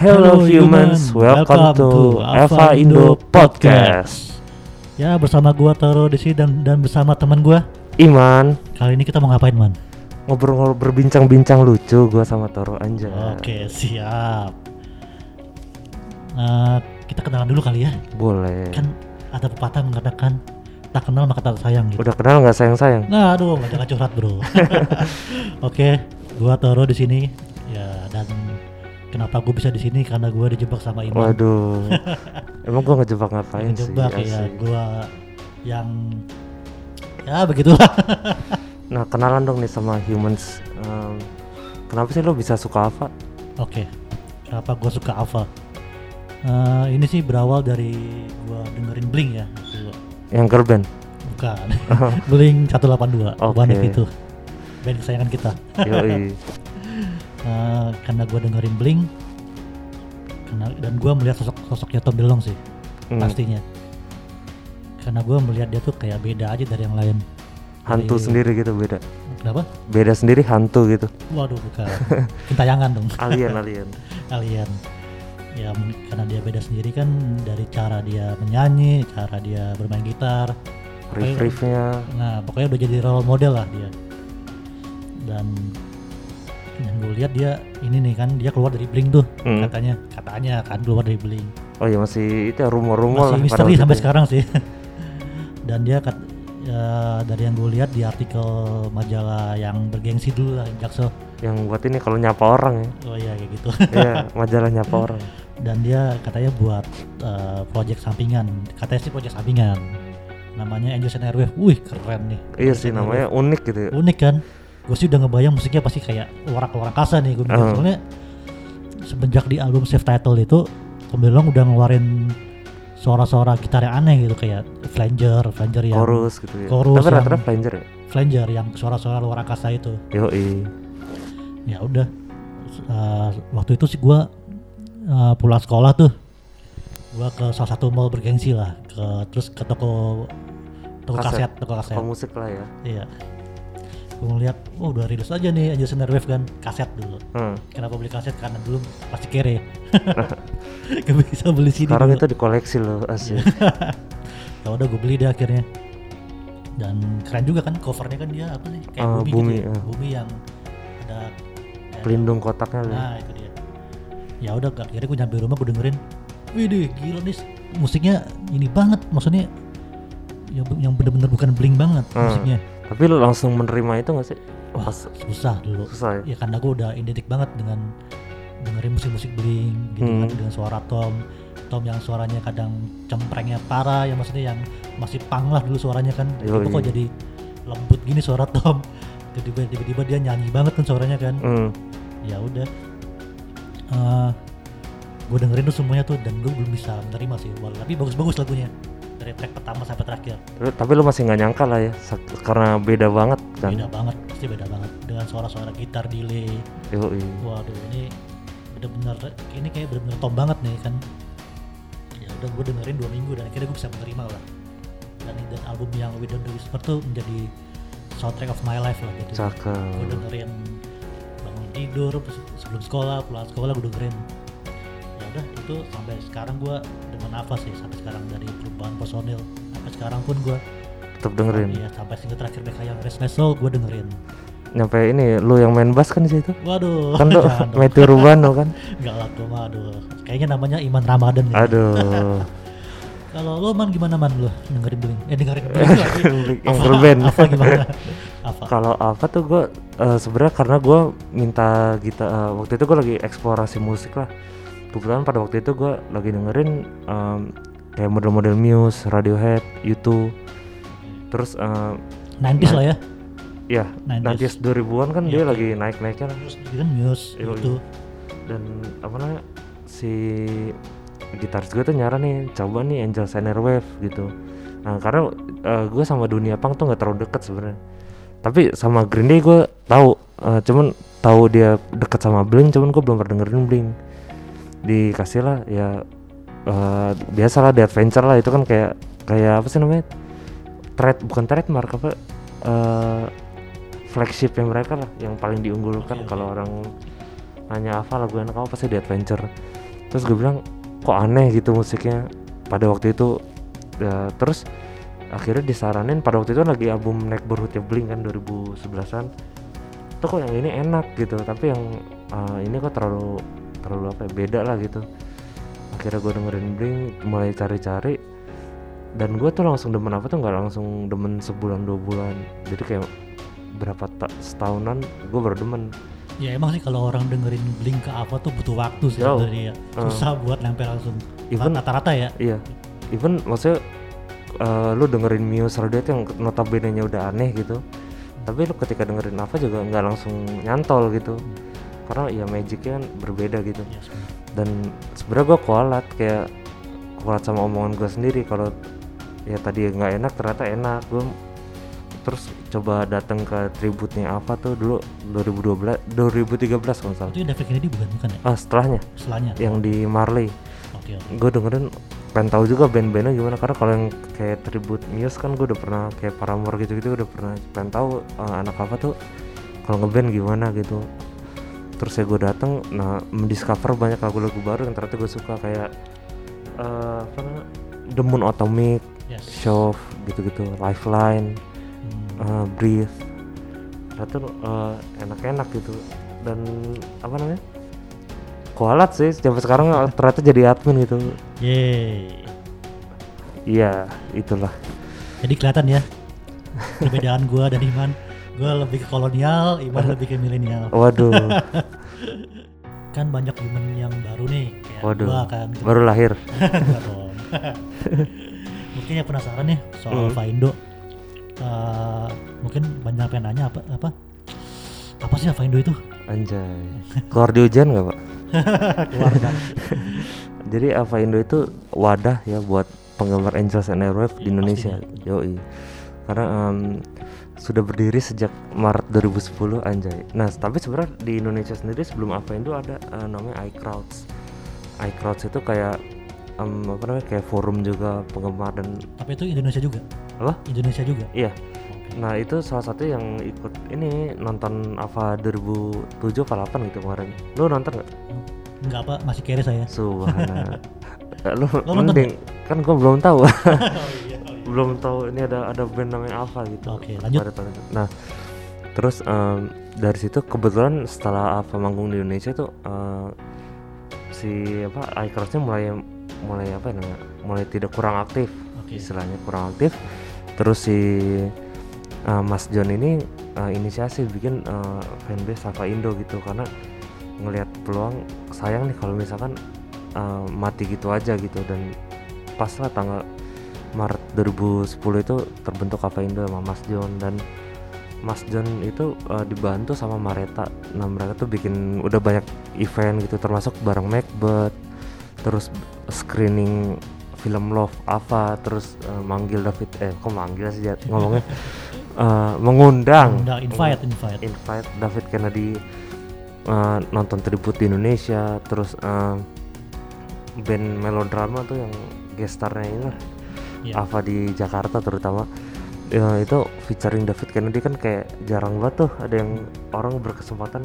Hello humans, welcome to Eva Indo Podcast. Ya bersama gua Toro di sini dan dan bersama teman gua. Iman, Kali ini kita mau ngapain man? ngobrol-ngobrol berbincang-bincang lucu gua sama Toro Anja. Oke siap. Eh, kita kenalan dulu kali ya. Boleh. Kan ada pepatah mengatakan tak kenal maka tak sayang gitu. Udah kenal nggak sayang-sayang? Nah, aduh, jangan curhat bro. Oke, gua Toro di sini. Ya dan kenapa gue bisa di sini karena gua dijebak sama Iman. Waduh. Emang gua ngejebak ngapain sih? Dijebak ya, asik. gua yang ya begitulah. Nah kenalan dong nih sama humans. Em, kenapa sih lo bisa suka Ava? Oke, kenapa gue suka Ava? Eh, ini sih berawal dari gue dengerin Blink ya, dulu. Yang girl band? bukan Blink 182, Oke. One Hit itu, band kesayangan kita. Yoi. Eh, karena gue dengerin Blink, karena dan gue melihat sosok sosoknya Tom DeLonge sih, Hmm, pastinya. Karena gue melihat dia tuh kayak beda aja dari yang lain. Hantu Dari- sendiri gitu beda. Kenapa? Beda sendiri hantu gitu. Waduh, bukan. Kintayangan dong. Alien alien. kalian ya karena dia beda sendiri kan dari cara dia menyanyi cara dia bermain gitar Riff riffnya. nah pokoknya udah jadi role model lah dia dan yang gue lihat dia ini nih kan dia keluar dari Blink tuh Hmm. katanya katanya kan keluar dari Blink Oh iya masih itu ya, rumor-rumor masih lah misteri sampai itu. sekarang sih dan dia kat, ya, dari yang gue lihat di artikel majalah yang bergengsi dulu lah Jaksel Yang buat ini kalau nyapa orang ya. oh iya kayak gitu Iya, majalah nyapa orang. dan dia katanya buat uh, project sampingan katanya sih project sampingan namanya Angels and Airwave wih keren nih Iya sih namanya unik gitu ya. Unik kan gue sih udah ngebayang musiknya pasti kayak orang-orang kasa nih gue bilang. Uh. soalnya semenjak di album Self Title itu Tom DeLonge udah ngeluarin suara-suara gitar yang aneh gitu kayak flanger flanger yang Chorus gitu ya. chorus Tapi rata-rata flanger ya. flanger yang suara-suara luar angkasa itu Yoi. ya udah Uh, waktu itu sih gua uh, pulang sekolah tuh gua ke salah satu mall bergengsi lah ke terus ke toko toko Kaset. kaset, toko kaset Kalau musik lah ya. iya gua ngeliat oh udah rilis aja nih Angels and Airwave kan kaset dulu Hmm. kenapa beli kaset karena dulu pasti kere gak bisa beli CD Sekarang dulu. itu dikoleksi loh asli. ya udah gue beli deh akhirnya dan keren juga kan covernya kan dia apa sih kayak Ah, bumi, bumi, gitu ya. ah. bumi yang ada Pelindung kotaknya. Nah itu dia. Ya udah akhirnya gue nyampe rumah gue dengerin. Widih gila nih musiknya ini banget maksudnya yang yang bener-bener bukan bling banget Hmm. musiknya. Tapi lo langsung menerima itu gak sih? Wah Pas susah dulu. susah ya. Ya karena gue udah identik banget dengan dengerin musik-musik bling gitu kan Hmm. dengan suara Tom. Tom yang suaranya kadang cemprengnya parah ya maksudnya yang masih pang lah dulu suaranya kan. Yoi. Tiba kok jadi lembut gini suara Tom. Tiba-tiba tiba-tiba dia nyanyi banget kan suaranya kan Hmm. ya udah gue dengerin tuh semuanya tuh dan gue belum bisa menerima sih Wal- tapi bagus-bagus lagunya dari track pertama sampai terakhir. Tapi- lo masih nggak nyangka lah ya, karena beda banget kan. beda banget pasti beda banget. Dengan suara-suara gitar delay. Yoi. waduh ini bener-bener ini kayak bener-bener tom banget nih kan? Ya udah gue dengerin dua minggu dan akhirnya gue bisa menerima lah. Dan dan album yang We Don't Do Whisper tuh menjadi soundtrack of my life lah gitu. Gue Cakep. dengerin bangun tidur sebelum sekolah pulang sekolah gue dengerin udah itu sampai sekarang gue dengan nafas sih sampai sekarang dari perubahan personil sampai sekarang pun gue Tetap dengerin. ya sampai single terakhir mereka yang Restless Soul gue dengerin Nyampe ini lo yang main bass kan di situ. waduh Kan dong. Matthew Rubano kan. nggak lah gue mah aduh kayaknya namanya Iman Ramadan ya. Aduh. kalau lo man gimana man lo dengerin bling eh dengerin lagi yang girl band. apa gimana apa Kalau apa tuh gue sebenarnya karena gue minta gitar eh, waktu itu gue lagi eksplorasi musik lah. Kebetulan pada waktu itu gue lagi dengerin em, kayak model-model Muse, Radiohead, U2. Terus eh, 90s lah ya ya 90s. nanti 2000-an kan Iya, dia iya. lagi naik-naiknya lah. terus dia kan Muse Iya, itu dan apa namanya si gitaris gue tuh nyaran nih coba nih Angel Wave gitu nah karena gue sama dunia punk tuh nggak terlalu deket sebenarnya tapi sama Green Day gue tahu eh, cuman tahu dia deket sama Blink cuman gue belum pernah dengerin Blink dikasih lah ya eh, biasalah di adventure lah itu kan kayak kayak apa sih namanya? Trade bukan trademark apa eh flagship yang mereka lah yang paling diunggulkan oke. kalau orang nanya apa lagu enak apa pasti di adventure? Terus gue bilang kok aneh gitu musiknya? Pada waktu itu ya, terus akhirnya disaranin pada waktu itu lagi album Neighborhood Blink kan 2011an tuh kok yang ini enak gitu tapi yang uh, ini kok terlalu terlalu apa ya, beda lah gitu akhirnya gue dengerin Blink mulai cari-cari dan gue tuh langsung demen apa tuh nggak langsung demen sebulan dua bulan jadi kayak berapa ta- setahunan gue baru demen Ya emang sih kalau orang dengerin Blink ke apa tuh butuh waktu sih sebenarnya ya. Uh. Susah buat nempel langsung. Even- Rata-rata ya. iya even maksudnya uh, lu dengerin Muse Radiohead yang notabene nya udah aneh gitu tapi lu ketika dengerin apa juga nggak langsung nyantol gitu karena ya magicnya kan berbeda gitu. Ya, sebenarnya. dan sebenarnya gue kualat kayak kualat sama omongan gue sendiri. Kalau ya tadi nggak enak ternyata enak. Gue terus coba datang ke tributnya apa tuh dulu 2012 2013 kalau salah. Itu David Kennedy bukan? Bukan ya? ah setelahnya. Setelahnya. yang di Marley. Oke oke. gue dengerin pengen tahu juga band-bandnya gimana. Karena kalau yang kayak tribute Muse kan gue udah pernah kayak Paramore gitu-gitu udah pernah. Pengen tahu eh, anak apa tuh kalau ngeband gimana gitu terus ya gue datang nah mendiscover banyak lagu-lagu baru yang ternyata gue suka kayak eh, apa namanya The Moon Atomic, Yes. Shove gitu-gitu, Lifeline, Hmm. eh, Breathe ternyata eh, enak-enak gitu dan apa namanya kualat sih sampai sekarang ternyata jadi admin gitu Yeay. Iya, itulah. Jadi kelihatan ya perbedaan gua dan Iman. Gua lebih ke kolonial, Iman lebih ke milenial. Waduh, Kan banyak human yang baru nih kayak waduh. gua kan. Baru lahir. Dong. mungkin yang penasaran nih soal Hmm. Vaindo. Eh, mungkin banyak yang nanya apa apa apa sih Vaindo itu? Anjay. Keluar di hujan nggak pak? Keluar kan? Jadi Ava Indo itu wadah ya buat penggemar Angels and Airwave di Iya, Indonesia. Yoi. Karena em, sudah berdiri sejak Maret 2010 anjay. Nah, tapi sebenarnya di Indonesia sendiri sebelum Ava Indo ada eh, namanya iCrowds. iCrowds itu kayak em, apa namanya kayak forum juga penggemar dan Tapi itu Indonesia juga. Apa? Indonesia juga. iya. Nah itu salah satu yang ikut ini nonton Ava 2007 apa 8 gitu kemarin. Lu nonton nggak? Enggak apa masih kere saya. Subhanallah. Lu Lo nonton kan gua belum tahu. oh iya. Belum tahu ini ada ada band namanya Ava gitu. Oke, lanjut. Pada tahun itu. Nah terus em, dari situ kebetulan setelah Ava manggung di Indonesia tuh eh, si apa iCrowdsnya mulai mulai apa ya namanya mulai tidak kurang aktif Oke. istilahnya kurang aktif terus si uh, Mas John ini uh, inisiasi bikin uh, fanbase Sava Indo gitu karena ngelihat peluang sayang nih kalau misalkan uh, mati gitu aja gitu dan pas lah tanggal Maret 2010 itu terbentuk Ava Indo sama Mas John dan Mas John itu uh, dibantu sama Mareta nah mereka tuh bikin udah banyak event gitu termasuk bareng Macbeth terus screening film Love Ava terus uh, manggil David eh kok manggil sih Jat? ngomongnya Uh, mengundang Udah invite, invite. invite David Kennedy uh, nonton tribute di Indonesia terus uh, band melodrama tuh yang gestarnya ini lah Iya. Ava di Jakarta terutama ya, itu featuring David Kennedy kan kayak jarang banget tuh ada yang orang berkesempatan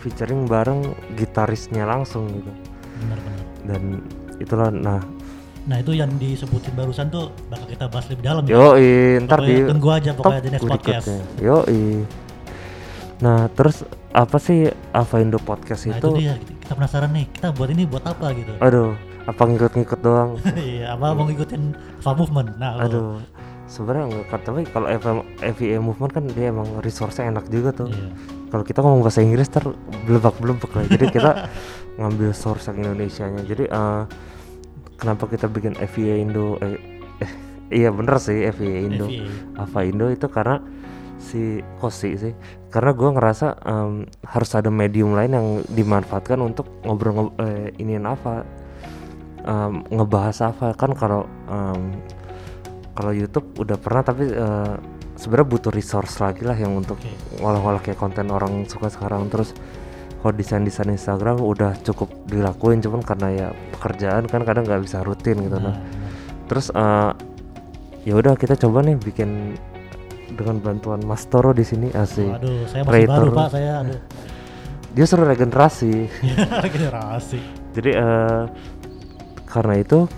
featuring bareng gitarisnya langsung gitu Benar-benar. dan itulah nah Nah itu yang disebutin barusan tuh bakal kita bahas lebih dalam ya. yo ntar Pokoknya di tunggu aja pokoknya di next podcast. Yoi. Nah, terus apa sih Ava Indo Podcast Nah itu? itu dia kita penasaran nih kita buat ini buat apa gitu. Aduh, apa ngikut-ngikut doang? Iya, apa mau ngikutin Fa Movement. Nah, lo- Aduh. Sebenarnya enggak tapi kalau FIA movement kan dia emang resource-nya enak juga tuh. Iya. Kalau kita ngomong bahasa Inggris ter belebak-belebek lah. Jadi kita ngambil source yang Indonesianya. Jadi eh, kenapa kita bikin FIA Indo eh, eh, iya bener sih FIA Indo. Ava Indo itu karena si Kosi sih karena gua ngerasa em, harus ada medium lain yang dimanfaatkan untuk ngobrol ngob- eh, iniin Ava Em, ngebahas Ava kan kalau em, kalau YouTube udah pernah tapi eh, sebenarnya butuh resource lagi lah yang untuk Oke. ngolah-ngolah kayak konten orang suka sekarang terus kalau desain-desain Instagram udah cukup dilakuin cuman karena ya pekerjaan kan kadang nggak bisa rutin gitu Nah, nah terus eh, ya udah kita coba nih bikin dengan bantuan Mas Toro di sini asik Waduh, saya masih Creator. baru pak, saya aduh. dia suruh regenerasi regenerasi jadi eh, karena itu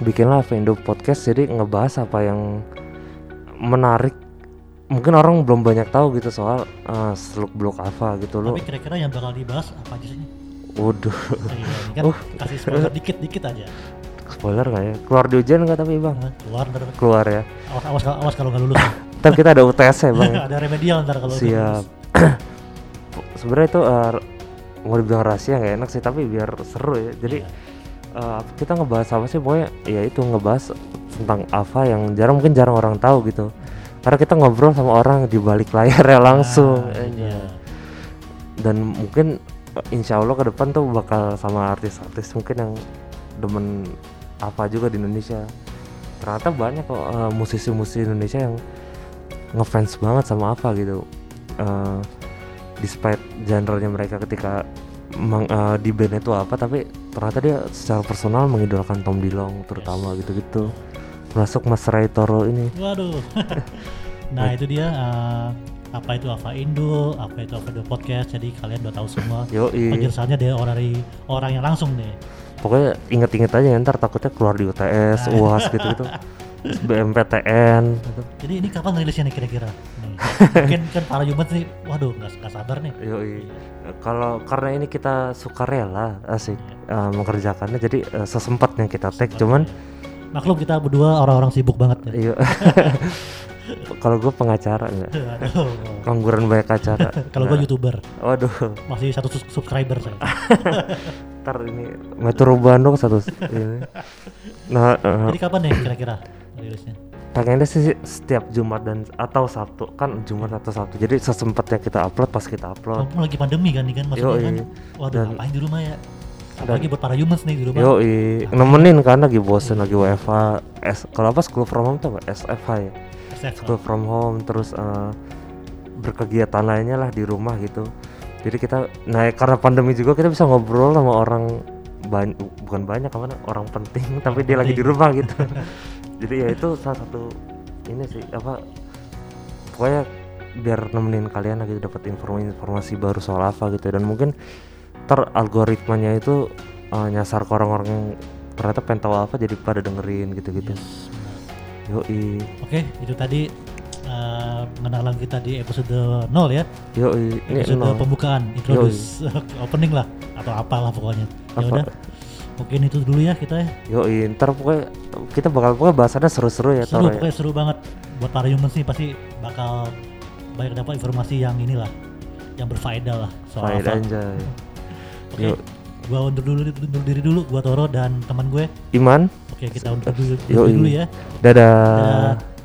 bikinlah Vendo podcast jadi ngebahas apa yang menarik. Mungkin orang belum banyak tahu gitu soal eh, seluk beluk apa gitu loh tapi kira-kira yang bakal dibahas apa aja sih waduh. Iya, ini kan Uh. kasih spoiler dikit-dikit aja. Spoiler nggak ya? Keluar di ujian nggak tapi bang? Keluar ntar. Keluar ya. Awas awas, awas kalau nggak lulus. Ntar kita ada UTS ya bang ada remedial ntar kalau siap. sebenarnya itu eh, mau dibilang rahasia nggak enak sih tapi biar seru ya. Jadi Iya. Eh, kita ngebahas apa sih? Pokoknya ya itu ngebahas tentang apa yang jarang mungkin jarang orang tahu gitu. Karena kita ngobrol sama orang di balik layar ya langsung. Nah, Iya. dan mungkin insya Allah ke depan tuh bakal sama artis-artis mungkin yang demen apa juga di Indonesia. Ternyata banyak kok eh, musisi-musisi Indonesia yang ngefans banget sama apa gitu. Eh, despite genre-nya mereka ketika meng- eh, di band itu apa tapi ternyata dia secara personal mengidolakan Tom Dilong terutama gitu-gitu termasuk Mas Ray Toro ini Waduh. nah itu dia eh, apa itu Ava Indo, apa itu Ava Indo Podcast. Jadi kalian udah tahu semua yoi penjelasannya dari orang dari orang yang langsung nih. pokoknya inget-inget aja ya, ntar takutnya keluar di UTS, Nah. UAS gitu-gitu BMPTN gitu. Jadi ini kapan rilisnya nih kira-kira? Nih, Mungkin kan para human sih, waduh nggak sabar nih. Yoi. Kalau karena ini kita suka rela asik eh, mengerjakannya jadi eh, sesempatnya kita tag cuman Maklum kita berdua orang-orang sibuk banget ya. iya kalau gue pengacara enggak pengangguran banyak acara Kalau gue Nah, youtuber waduh masih satu subscriber saya. ntar ini Metro Bandung satu ini nah eh, Jadi kapan nih kira-kira rilisnya? Pengennya sih setiap Jumat dan atau Sabtu. Kan Jumat atau Sabtu. Jadi sesempatnya kita upload pas kita upload. Mumpung lagi pandemi kan nih kan maksudnya Yoi. kan. Waduh Dan- ngapain di rumah ya? Apalagi buat para humans nih di rumah. Yoi, nemenin kan lagi bosen lagi WFH S kalau apa school from home tuh apa? SFH ya? SF, school from home terus eh, berkegiatan lainnya lah di rumah gitu. Jadi kita nah karena pandemi juga kita bisa ngobrol sama orang banyak bukan banyak apa orang penting tapi dia lagi di penting. rumah gitu jadi ya itu salah satu ini sih apa pokoknya biar nemenin kalian lagi dapat informasi-informasi baru soal apa gitu dan mungkin ter algoritmanya itu eh, nyasar ke orang-orang yang ternyata pengen tahu apa jadi pada dengerin gitu-gitu Yes, yoi Oke, itu tadi eh, pengenalan kita di episode 0 ya. yoi ini Episode nol. pembukaan, introduce, opening lah atau apalah pokoknya. Ya udah. Mungkin itu dulu ya kita ya. Yoi, ntar pokoknya kita bakal pokoknya bahasannya seru-seru ya Seru, ya. pokoknya seru banget. Buat para humans nih pasti bakal banyak dapat informasi yang inilah, yang berfaedah lah soal Faedah anjay. Oke, Yuk. gua undur dulu, undur diri dulu, gua Toro dan teman gue. Iman, Oke, kita undur dulu, undur dulu ya. dadah. Dadah.